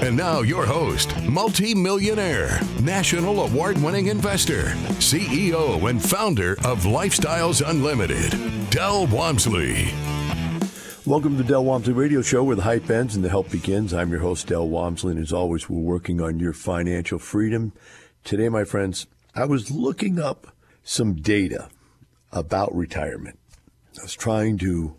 And now, your host, multi-millionaire, national award-winning investor, CEO and founder of Lifestyles Unlimited, Del Walmsley. Welcome to the Del Walmsley Radio Show, where the hype ends and the help begins. I'm your host, Del Walmsley, and as always, we're working on your financial freedom. Today, my friends, I was looking up some data about retirement. I was trying to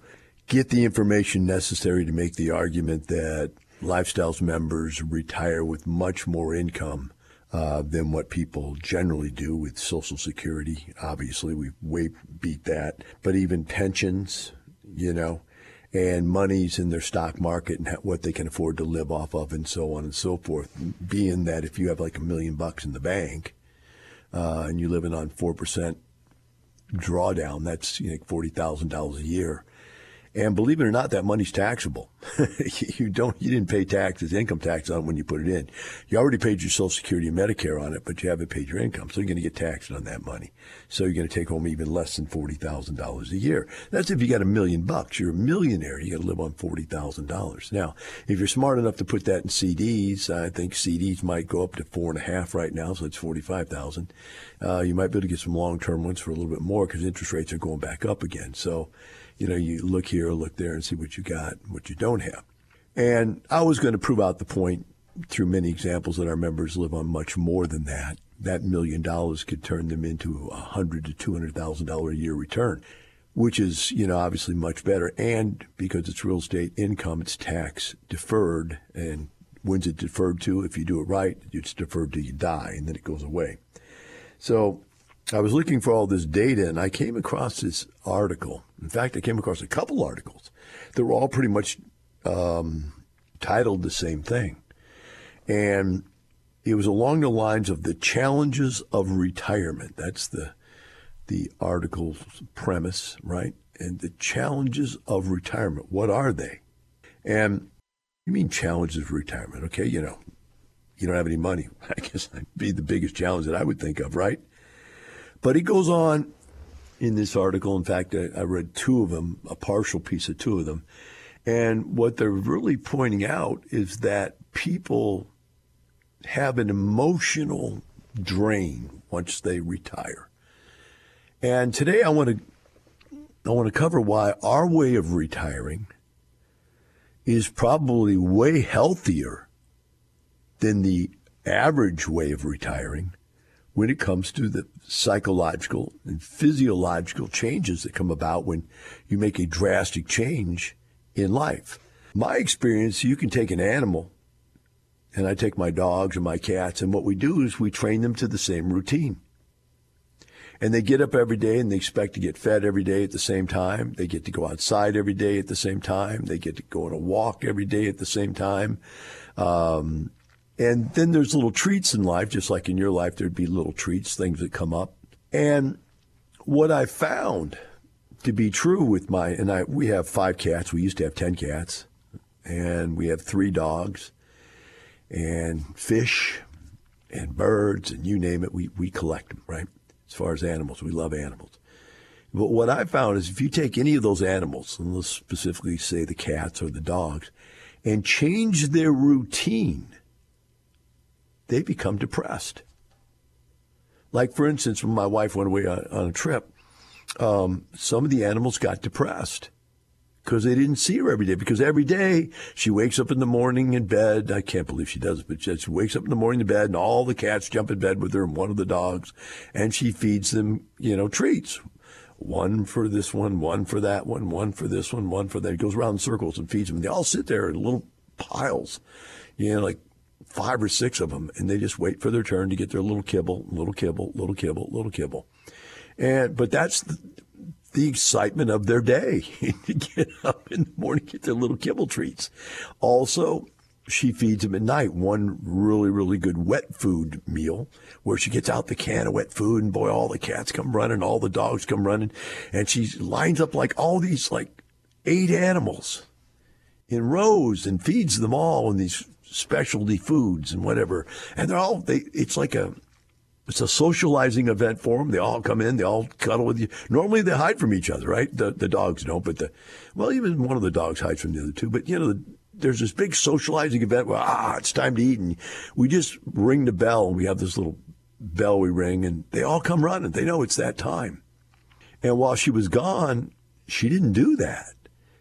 get the information necessary to make the argument that Lifestyles members retire with much more income uh, than what people generally do with Social Security. Obviously, we way beat that. But even pensions, you know, and monies in their stock market and what they can afford to live off of, and so on and so forth. Being that if you have like a million bucks in the bank uh, and you're living on four percent drawdown, that's you know, forty thousand dollars a year. And believe it or not, that money's taxable. you don't, you didn't pay taxes, income tax on it when you put it in. You already paid your Social Security and Medicare on it, but you haven't paid your income, so you're going to get taxed on that money. So you're going to take home even less than forty thousand dollars a year. That's if you got a million bucks. You're a millionaire. You got to live on forty thousand dollars. Now, if you're smart enough to put that in CDs, I think CDs might go up to four and a half right now, so it's forty-five thousand. Uh, you might be able to get some long-term ones for a little bit more because interest rates are going back up again. So you know, you look here, look there, and see what you got, and what you don't have. And I was going to prove out the point through many examples that our members live on much more than that. That million dollars could turn them into a hundred to two hundred thousand dollar a year return, which is, you know, obviously much better. And because it's real estate income, it's tax deferred. And when's it deferred to? If you do it right, it's deferred till you die, and then it goes away. So I was looking for all this data and I came across this article. In fact, I came across a couple articles that were all pretty much um, titled the same thing. And it was along the lines of the challenges of retirement. That's the the article's premise, right? And the challenges of retirement. What are they? And you mean challenges of retirement? Okay, you know, you don't have any money. I guess that'd be the biggest challenge that I would think of, right? But he goes on in this article. In fact, I, I read two of them, a partial piece of two of them. And what they're really pointing out is that people have an emotional drain once they retire. And today I want to I want to cover why our way of retiring is probably way healthier than the average way of retiring when it comes to the psychological and physiological changes that come about when you make a drastic change in life. My experience, you can take an animal, and I take my dogs and my cats, and what we do is we train them to the same routine. And they get up every day and they expect to get fed every day at the same time. They get to go outside every day at the same time. They get to go on a walk every day at the same time. Um, and then there's little treats in life, just like in your life, there'd be little treats, things that come up. And what I found to be true with my, and I, we have five cats. We used to have 10 cats, and we have three dogs, and fish, and birds, and you name it, we, we collect them, right? As far as animals, we love animals. But what I found is if you take any of those animals, and let's specifically say the cats or the dogs, and change their routine, they become depressed. Like, for instance, when my wife went away on, on a trip, um, some of the animals got depressed because they didn't see her every day. Because every day she wakes up in the morning in bed. I can't believe she does but she wakes up in the morning in bed and all the cats jump in bed with her and one of the dogs, and she feeds them, you know, treats. One for this one, one for that one, one for this one, one for that. It goes around in circles and feeds them. and They all sit there in little piles, you know, like five or six of them, and they just wait for their turn to get their little kibble, little kibble, little kibble, little kibble. And but that's the, the excitement of their day to get up in the morning, get their little kibble treats. Also, she feeds them at night one really, really good wet food meal where she gets out the can of wet food and boy, all the cats come running, all the dogs come running. And she lines up like all these like eight animals in rows and feeds them all in these specialty foods and whatever. And they're all, they, it's like a, it's a socializing event for them. They all come in, they all cuddle with you. Normally they hide from each other, right? The, the dogs don't, but the, well, even one of the dogs hides from the other two. But, you know, the, there's this big socializing event where, ah, it's time to eat. And we just ring the bell and we have this little bell we ring and they all come running. They know it's that time. And while she was gone, she didn't do that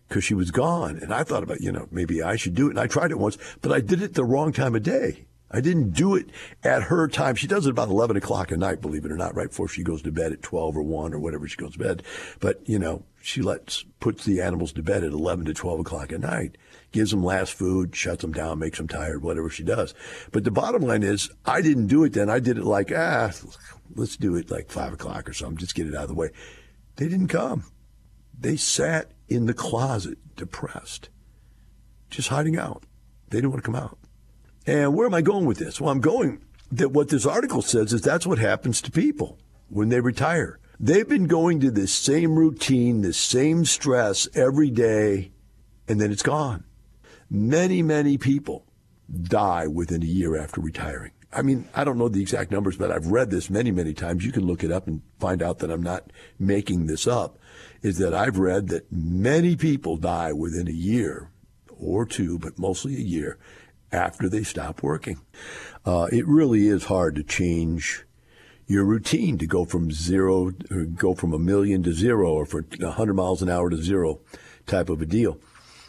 because she was gone. And I thought about, you know, maybe I should do it. And I tried it once, but I did it the wrong time of day. I didn't do it at her time. She does it about 11 o'clock at night, believe it or not, right before she goes to bed at 12 or 1 or whatever she goes to bed. But, you know, she lets, puts the animals to bed at 11 to 12 o'clock at night, gives them last food, shuts them down, makes them tired, whatever she does. But the bottom line is, I didn't do it then. I did it like, ah, let's do it like 5 o'clock or something, just get it out of the way. They didn't come. They sat in the closet, depressed, just hiding out. They didn't want to come out. And where am I going with this? Well, I'm going that what this article says is that's what happens to people when they retire. They've been going to this same routine, this same stress every day, and then it's gone. Many, many people die within a year after retiring. I mean, I don't know the exact numbers, but I've read this many, many times. You can look it up and find out that I'm not making this up. Is that I've read that many people die within a year or two, but mostly a year after they stop working. Uh, it really is hard to change your routine to go from zero, go from a million to zero, or for 100 miles an hour to zero type of a deal.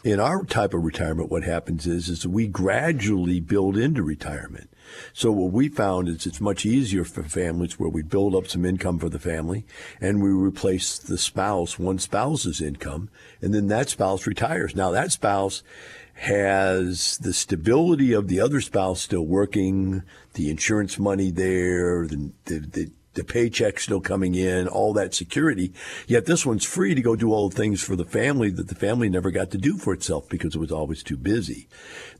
In our type of retirement, what happens is, is we gradually build into retirement. So what we found is it's much easier for families where we build up some income for the family and we replace the spouse, one spouse's income, and then that spouse retires. Now that spouse has the stability of the other spouse still working, the insurance money there, the, the, the, the paycheck still coming in, all that security. Yet this one's free to go do all the things for the family that the family never got to do for itself because it was always too busy.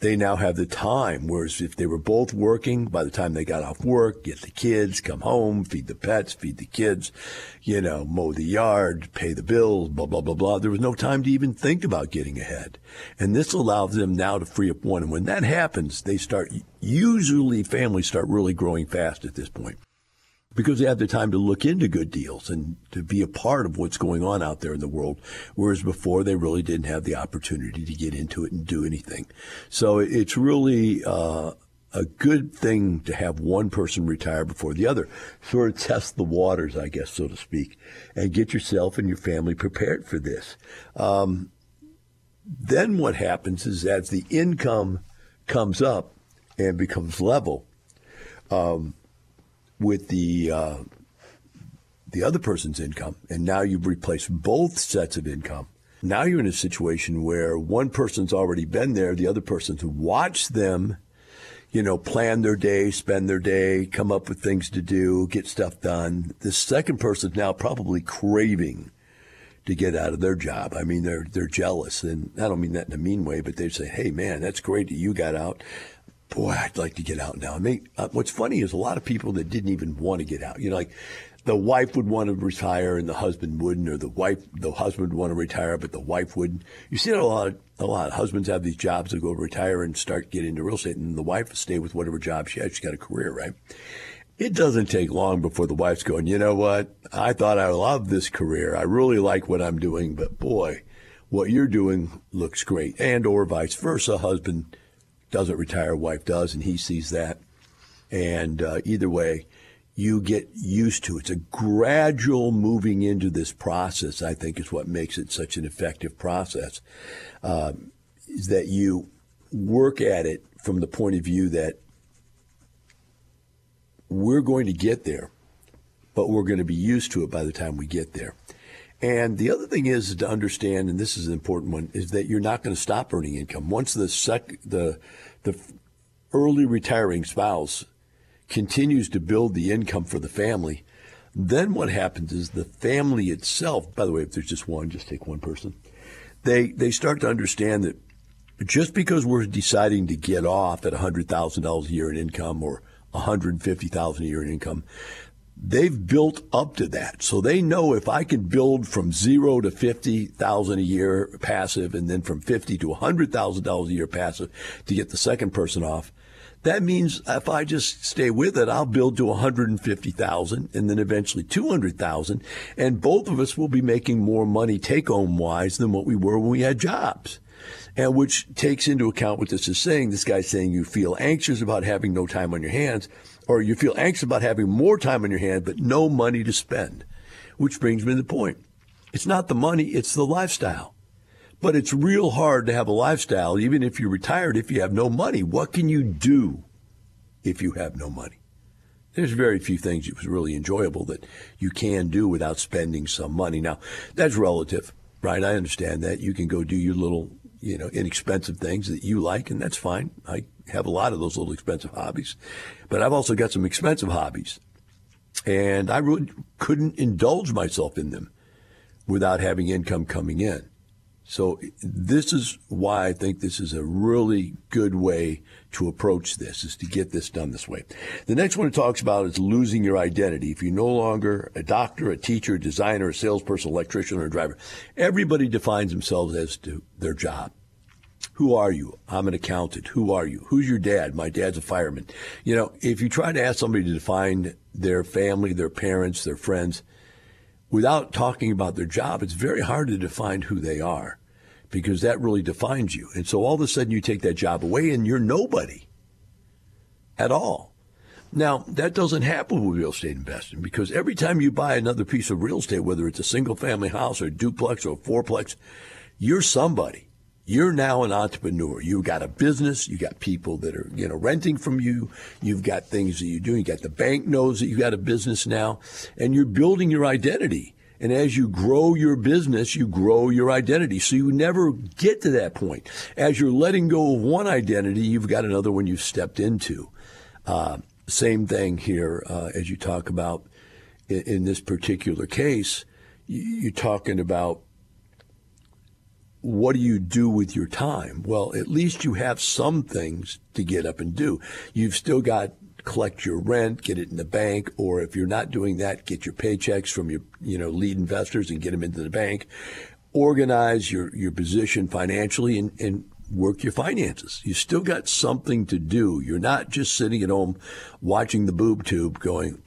They now have the time, whereas if they were both working, by the time they got off work, get the kids, come home, feed the pets, feed the kids, you know, mow the yard, pay the bills, blah, blah, blah, blah. There was no time to even think about getting ahead. And this allows them now to free up one. And when that happens, they start, usually families start really growing fast at this point because they have the time to look into good deals and to be a part of what's going on out there in the world. Whereas before they really didn't have the opportunity to get into it and do anything. So it's really, uh, a good thing to have one person retire before the other. Sort of test the waters, I guess, so to speak, and get yourself and your family prepared for this. Um, then what happens is as the income comes up and becomes level, um, with the uh, the other person's income, and now you've replaced both sets of income. Now you're in a situation where one person's already been there, the other person's watched them, you know, plan their day, spend their day, come up with things to do, get stuff done. The second person's now probably craving to get out of their job. I mean, they're they're jealous, and I don't mean that in a mean way, but they say, "Hey, man, that's great that you got out boy, I'd like to get out now. I mean, uh, what's funny is a lot of people that didn't even want to get out. You know, like the wife would want to retire and the husband wouldn't, or the wife, the husband would want to retire, but the wife wouldn't. You see that a lot. Of, a lot. Husbands have these jobs that go retire and start getting into real estate, and the wife will stay with whatever job she has. She's got a career, right? It doesn't take long before the wife's going, you know what? I thought I loved this career. I really like what I'm doing, but boy, what you're doing looks great. And or vice versa. Husband doesn't retire, wife does, and he sees that. And uh, either way, you get used to it. It's a gradual moving into this process, I think, is what makes it such an effective process. Um, is that you work at it from the point of view that we're going to get there, but we're going to be used to it by the time we get there. And the other thing is to understand, and this is an important one, is that you're not going to stop earning income once the sec the the early retiring spouse continues to build the income for the family. Then what happens is the family itself. By the way, if there's just one, just take one person. They they start to understand that just because we're deciding to get off at $100,000 a year in income or 150,000 a year in income, they've built up to that. So they know if I can build from 0 to 50,000 a year passive and then from 50 to $100,000 a year passive to get the second person off, that means if I just stay with it, I'll build to 150,000 and then eventually 200,000 and both of us will be making more money take home wise than what we were when we had jobs and which takes into account what this is saying. This guy's saying you feel anxious about having no time on your hands, or you feel anxious about having more time on your hand but no money to spend. Which brings me to the point. It's not the money, it's the lifestyle. But it's real hard to have a lifestyle, even if you're retired, if you have no money. What can you do if you have no money? There's very few things that was really enjoyable that you can do without spending some money. Now, that's relative, right? I understand that. You can go do your little you know, inexpensive things that you like, and that's fine. I have a lot of those little expensive hobbies, but I've also got some expensive hobbies, and I really couldn't indulge myself in them without having income coming in. So this is why I think this is a really good way to approach this is to get this done this way. The next one it talks about is losing your identity. If you're no longer a doctor, a teacher, a designer, a salesperson, electrician, or a driver, everybody defines themselves as to their job. Who are you? I'm an accountant. Who are you? Who's your dad? My dad's a fireman. You know, if you try to ask somebody to define their family, their parents, their friends, without talking about their job, it's very hard to define who they are because that really defines you. And so all of a sudden you take that job away and you're nobody at all. Now, that doesn't happen with real estate investing because every time you buy another piece of real estate, whether it's a single family house or a duplex or a fourplex, you're somebody. You're now an entrepreneur. You've got a business. You've got people that are, you know, renting from you. You've got things that you do. You got the bank knows that you've got a business now and you're building your identity. And as you grow your business, you grow your identity. So you never get to that point. As you're letting go of one identity, you've got another one you've stepped into. Uh, same thing here uh, as you talk about in, in this particular case. You're talking about what do you do with your time? Well, at least you have some things to get up and do. You've still got collect your rent, get it in the bank, or if you're not doing that, get your paychecks from your, you know, lead investors and get them into the bank. Organize your, your position financially and, and work your finances. You still got something to do. You're not just sitting at home watching the boob tube going,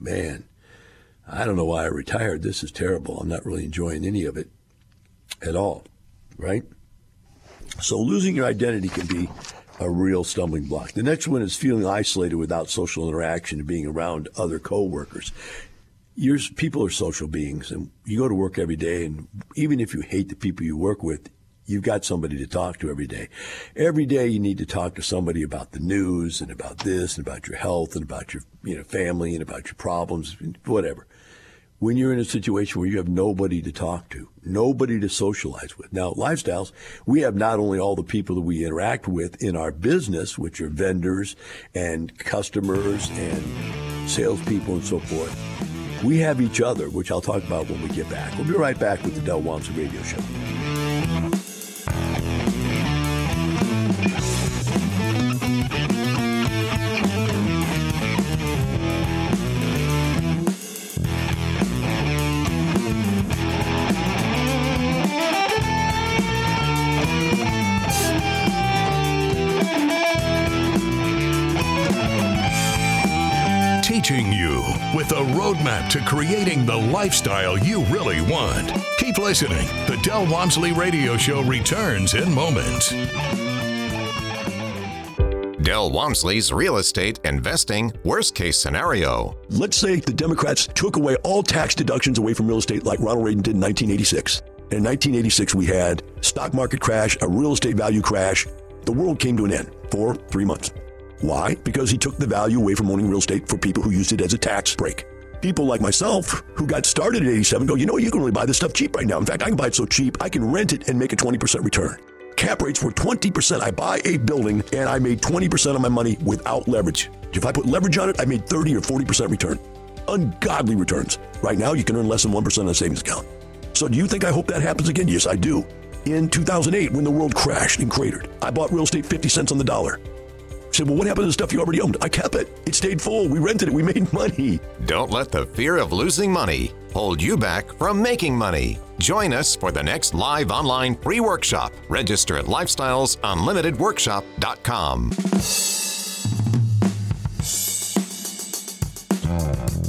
man, I don't know why I retired. This is terrible. I'm not really enjoying any of it at all, right? So losing your identity can be a real stumbling block. The next one is feeling isolated without social interaction and being around other coworkers. You're, people are social beings, and you go to work every day, and even if you hate the people you work with, you've got somebody to talk to every day. Every day you need to talk to somebody about the news and about this and about your health and about your you know family and about your problems, whatever when you're in a situation where you have nobody to talk to, nobody to socialize with. Now, lifestyles, we have not only all the people that we interact with in our business, which are vendors and customers and salespeople and so forth. We have each other, which I'll talk about when we get back. We'll be right back with the Del Walmsley Radio Show. Creating the lifestyle you really want. Keep listening. The Del Walmsley Radio Show returns in moments. Del Walmsley's real estate investing worst case scenario. Let's say the Democrats took away all tax deductions away from real estate like Ronald Reagan did in 1986. In 1986, we had stock market crash, a real estate value crash. The world came to an end for three months. Why? Because he took the value away from owning real estate for people who used it as a tax break. People like myself who got started at 87 go, you know, you can really buy this stuff cheap right now. In fact, I can buy it so cheap, I can rent it and make a 20% return. Cap rates were 20%. I buy a building and I made 20% of my money without leverage. If I put leverage on it, I made 30 or 40% return. Ungodly returns. Right now, you can earn less than 1% on a savings account. So do you think I hope that happens again? Yes, I do. in 2008 when the world crashed and cratered. I bought real estate 50 cents on the dollar. Said, well, what happened to the stuff you already owned? I kept it. It stayed full. We rented it. We made money. Don't let the fear of losing money hold you back from making money. Join us for the next live online free workshop. Register at lifestylesunlimitedworkshop.com.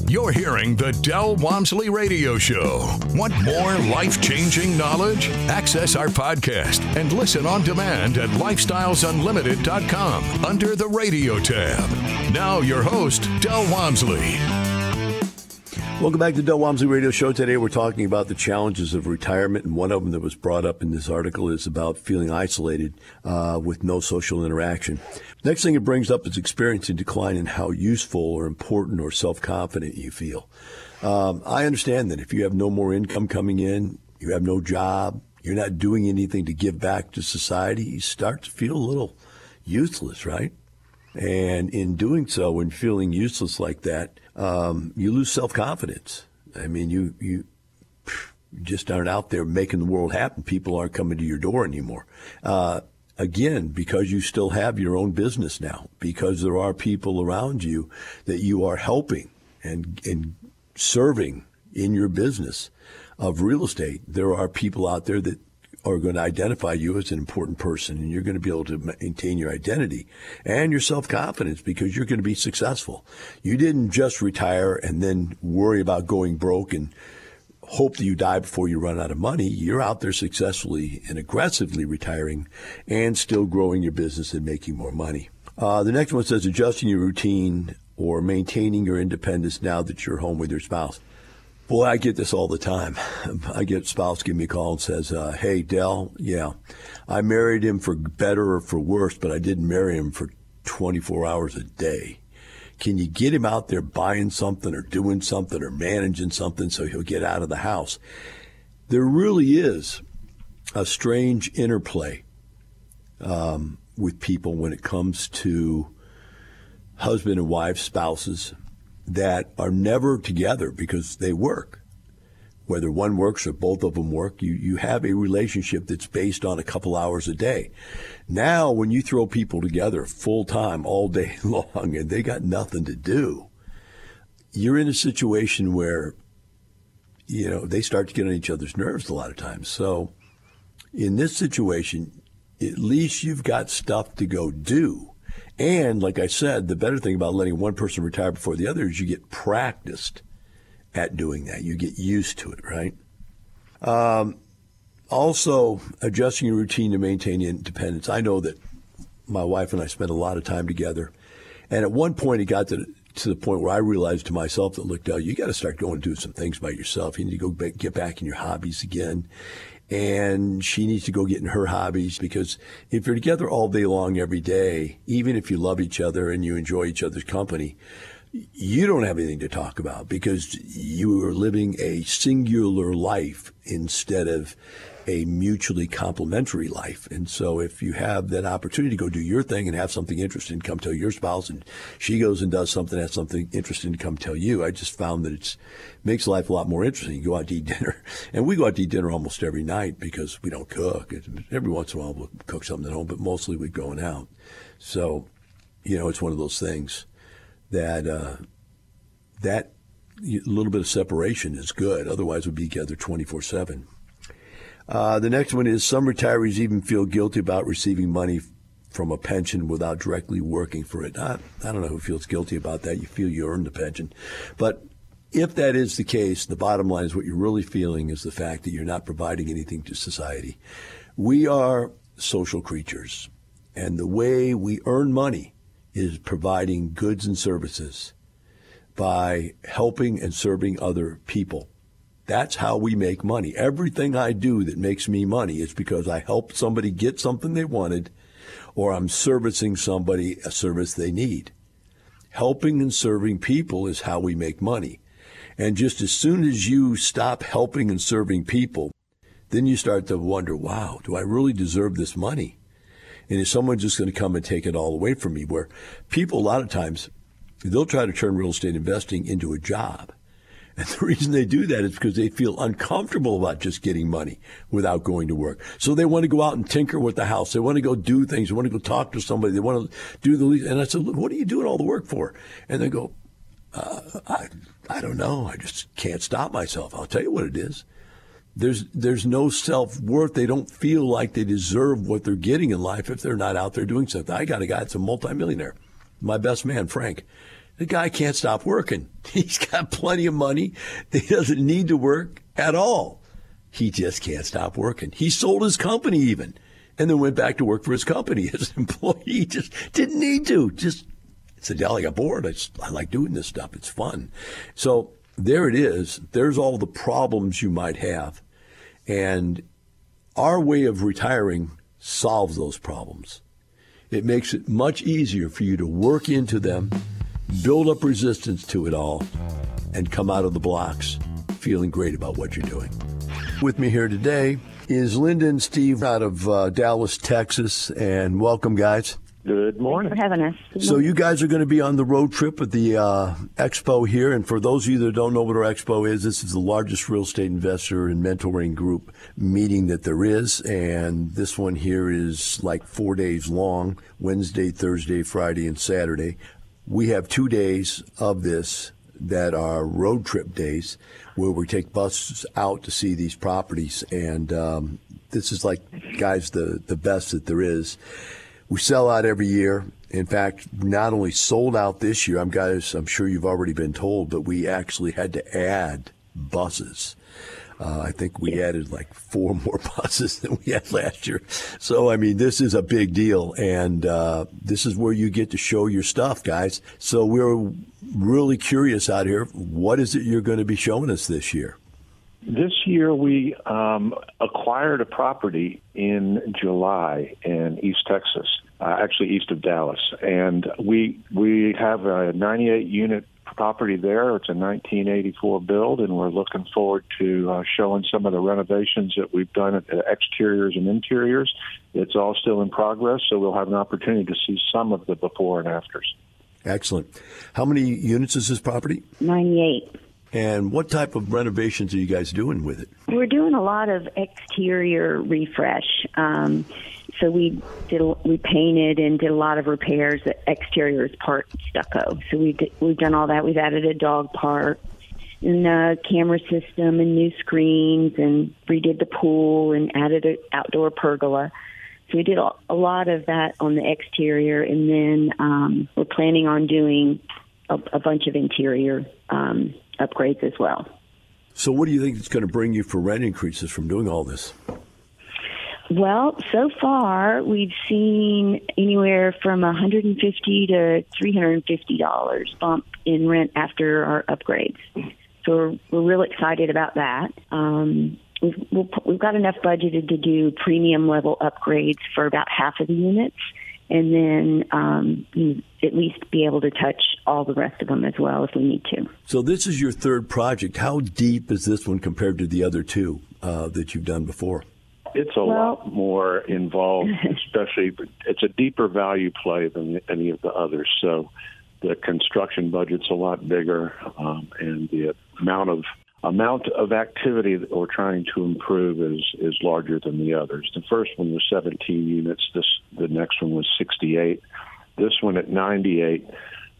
You're hearing the Del Walmsley Radio Show. Want more life changing knowledge? Access our podcast and listen on demand at lifestylesunlimited.com under the radio tab. Now, your host, Del Walmsley. Welcome back to Del Walmsley Radio Show. Today we're talking about the challenges of retirement, and one of them that was brought up in this article is about feeling isolated uh, with no social interaction. Next thing it brings up is experiencing decline in how useful or important or self-confident you feel. Um, I understand that if you have no more income coming in, you have no job, you're not doing anything to give back to society, you start to feel a little useless, right? And in doing so and feeling useless like that, um, you lose self confidence. I mean, you you just aren't out there making the world happen. People aren't coming to your door anymore. Uh, again, because you still have your own business now, because there are people around you that you are helping and and serving in your business of real estate. There are people out there that are going to identify you as an important person and you're going to be able to maintain your identity and your self-confidence because you're going to be successful. You didn't just retire and then worry about going broke and hope that you die before you run out of money. You're out there successfully and aggressively retiring and still growing your business and making more money. Uh, the next one says adjusting your routine or maintaining your independence now that you're home with your spouse. Boy, I get this all the time. I get spouse give me a call and says, uh, "Hey, Del, yeah, I married him for better or for worse, but I didn't marry him for 24 hours a day. Can you get him out there buying something or doing something or managing something so he'll get out of the house?" There really is a strange interplay um, with people when it comes to husband and wife, spouses that are never together because they work. Whether one works or both of them work, you, you have a relationship that's based on a couple hours a day. Now, when you throw people together full time all day long and they got nothing to do, you're in a situation where, you know, they start to get on each other's nerves a lot of times. So, in this situation, at least you've got stuff to go do and like I said, the better thing about letting one person retire before the other is you get practiced at doing that. You get used to it, right? Um, also, adjusting your routine to maintain independence. I know that my wife and I spent a lot of time together. And at one point, it got to, to the point where I realized to myself that, look, Del, you got to start going and do some things by yourself. You need to go get back in your hobbies again and she needs to go get in her hobbies because if you're together all day long every day, even if you love each other and you enjoy each other's company, you don't have anything to talk about because you are living a singular life instead of a mutually complementary life. And so if you have that opportunity to go do your thing and have something interesting, come tell your spouse, and she goes and does something, has something interesting to come tell you. I just found that it makes life a lot more interesting. You go out to eat dinner, and we go out to eat dinner almost every night because we don't cook. Every once in a while we'll cook something at home, but mostly we're going out. So, you know, it's one of those things that uh, that little bit of separation is good. Otherwise, we'd be together 24 7. Uh, the next one is some retirees even feel guilty about receiving money from a pension without directly working for it. I, I don't know who feels guilty about that. You feel you earned the pension. But if that is the case, the bottom line is what you're really feeling is the fact that you're not providing anything to society. We are social creatures, and the way we earn money is providing goods and services by helping and serving other people. That's how we make money. Everything I do that makes me money is because I help somebody get something they wanted or I'm servicing somebody a service they need. Helping and serving people is how we make money. And just as soon as you stop helping and serving people, then you start to wonder, wow, do I really deserve this money? And is someone just going to come and take it all away from me? Where people, a lot of times, they'll try to turn real estate investing into a job. And the reason they do that is because they feel uncomfortable about just getting money without going to work. So they want to go out and tinker with the house. They want to go do things. They want to go talk to somebody. They want to do the lease. And I said, Look, what are you doing all the work for? And they go, uh, I, I don't know. I just can't stop myself. I'll tell you what it is. There's, there's no self worth. They don't feel like they deserve what they're getting in life if they're not out there doing something. I got a guy that's a multimillionaire. My best man, Frank. The guy can't stop working. He's got plenty of money. He doesn't need to work at all. He just can't stop working. He sold his company even and then went back to work for his company as an employee. He just didn't need to. Just said, I got bored. I, just, I like doing this stuff. It's fun. So there it is. There's all the problems you might have. And our way of retiring solves those problems. It makes it much easier for you to work into them, build up resistance to it all, and come out of the blocks feeling great about what you're doing. With me here today is Linda and Steve out of uh, Dallas, Texas, and welcome, guys. Good morning. Thanks for having us. So you guys are going to be on the road trip at the uh, expo here, and for those of you that don't know what our expo is, this is the largest real estate investor and mentoring group meeting that there is, and this one here is like four days long: Wednesday, Thursday, Friday, and Saturday. We have two days of this that are road trip days, where we take buses out to see these properties, and um, this is like, guys, the the best that there is. We sell out every year. In fact, not only sold out this year, I'm guys, I'm sure you've already been told, but we actually had to add buses. Uh, I think we added like four more buses than we had last year. So, I mean, this is a big deal. And uh, this is where you get to show your stuff, guys. So, we're really curious out here. What is it you're going to be showing us this year? This year, we um, acquired a property in July in East Texas, uh, actually east of Dallas, and we we have a 98 unit property there. It's a 1984 build, and we're looking forward to uh, showing some of the renovations that we've done at the exteriors and interiors. It's all still in progress, so we'll have an opportunity to see some of the before and afters. Excellent. How many units is this property? 98. And what type of renovations are you guys doing with it? We're doing a lot of exterior refresh. Um, so we did we painted and did a lot of repairs. The exterior is part stucco. So we did, we've done all that. We've added a dog park and a camera system and new screens and redid the pool and added an outdoor pergola. So we did a lot of that on the exterior, and then um, we're planning on doing a, a bunch of interior um, upgrades as well. So, what do you think it's going to bring you for rent increases from doing all this? Well, so far we've seen anywhere from 150 to 350 dollars bump in rent after our upgrades. So we're, we're real excited about that. Um, we've, we'll, we've got enough budgeted to do premium level upgrades for about half of the units, and then um, at least be able to touch all the rest of them as well if we need to. So this is your third project. How deep is this one compared to the other two uh, that you've done before? It's a well, lot more involved, especially it's a deeper value play than any of the others. So the construction budget's a lot bigger, um, and the amount of amount of activity that we're trying to improve is is larger than the others. The first one was 17 units. This the next one was 68. This one at 98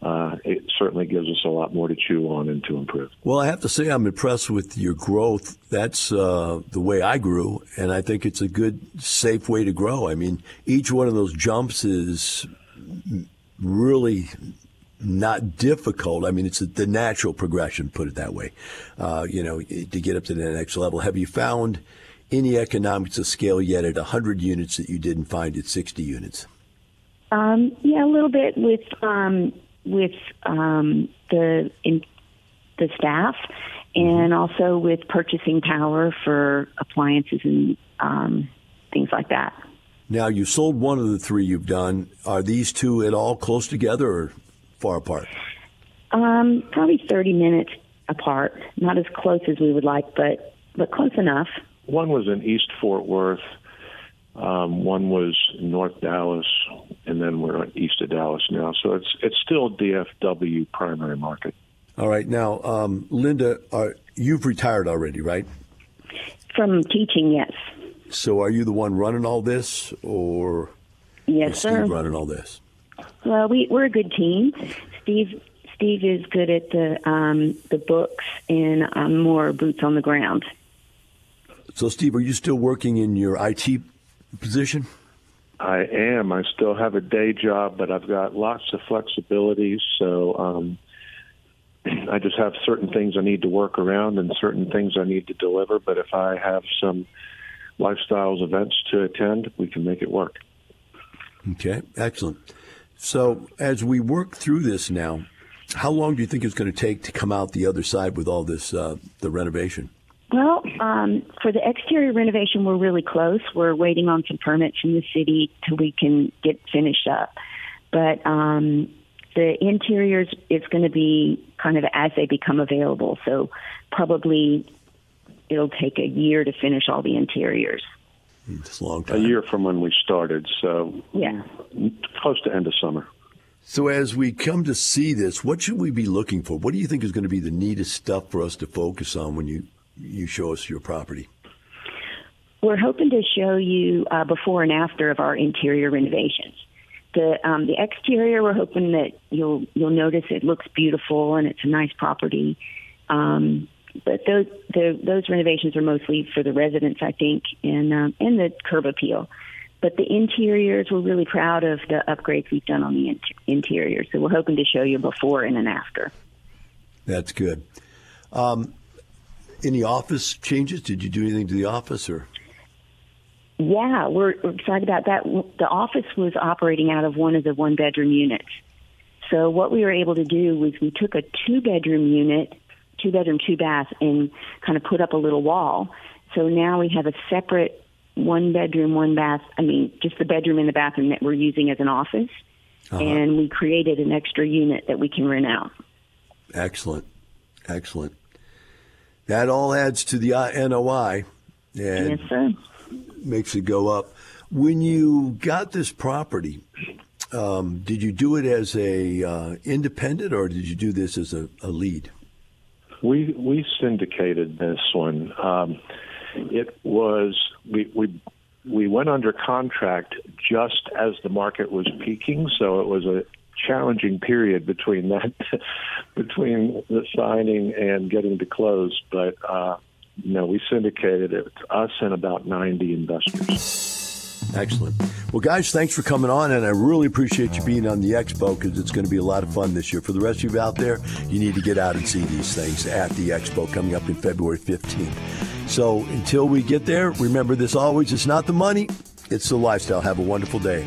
uh, it certainly gives us a lot more to chew on and to improve. Well, I have to say I'm impressed with your growth. That's uh, the way I grew, and I think it's a good, safe way to grow. I mean, each one of those jumps is really not difficult. I mean, it's the natural progression, put it that way, uh, you know, to get up to the next level. Have you found any economics of scale yet at 100 units that you didn't find at 60 units? Um, yeah, a little bit with um, with um, the in, the staff, and also with purchasing power for appliances and um, things like that. Now, you sold one of the three you've done. Are these two at all close together or far apart? Um, probably 30 minutes apart. Not as close as we would like, but but close enough. One was in East Fort Worth. Um, one was in North Dallas, and then we're east of Dallas now. So it's it's still DFW primary market. All right. Now, um, Linda, are, you've retired already, right? From teaching, yes. So are you the one running all this, or yes, is Steve sir. running all this? Well, we we're a good team. Steve Steve is good at the um, the books, and I'm more boots on the ground. So, Steve, are you still working in your IT position? I am. I still have a day job, but I've got lots of flexibility. So um, I just have certain things I need to work around and certain things I need to deliver. But if I have some lifestyles events to attend, we can make it work. Okay, excellent. So, as we work through this now, how long do you think it's going to take to come out the other side with all this, uh, the renovation? Well, um, for the exterior renovation, we're really close. We're waiting on some permits from the city till we can get finished up. But um, the interiors is going to be kind of as they become available. So probably it'll take a year to finish all the interiors. It's a long time. A year from when we started, so Yeah. close to end of summer. So, as we come to see this, what should we be looking for? What do you think is going to be the neatest stuff for us to focus on when you you show us your property? We're hoping to show you uh, before and after of our interior renovations. The um, the exterior, we're hoping that you'll you'll notice it looks beautiful and it's a nice property. Um, but those the, those renovations are mostly for the residents, I think, and um, and the curb appeal. But the interiors, we're really proud of the upgrades we've done on the in- interior. So we're hoping to show you before and an after. That's good. Um, any office changes? Did you do anything to the office, or Yeah, we're, we're excited about that. The office was operating out of one of the one bedroom units. So what we were able to do was we took a two bedroom unit, two bedroom, two bath, and kind of put up a little wall. So now we have a separate one bedroom, one bath. I mean, just the bedroom and the bathroom that we're using as an office. Uh-huh. And we created an extra unit that we can rent out. excellent, excellent. That all adds to the uh, NOI and yes, sir. makes it go up. When you got this property, um, did you do it as a uh, independent or did you do this as a, a lead? We we syndicated this one. Um, it was we we we went under contract just as the market was peaking, so it was a challenging period between that between the signing and getting to close. But uh, no, we syndicated it. It's Us and about ninety investors. Excellent. Well, guys, thanks for coming on, and I really appreciate you being on the expo because it's going to be a lot of fun this year. For the rest of you out there, you need to get out and see these things at the expo coming up in February 15th. So until we get there, remember this always it's not the money, it's the lifestyle. Have a wonderful day.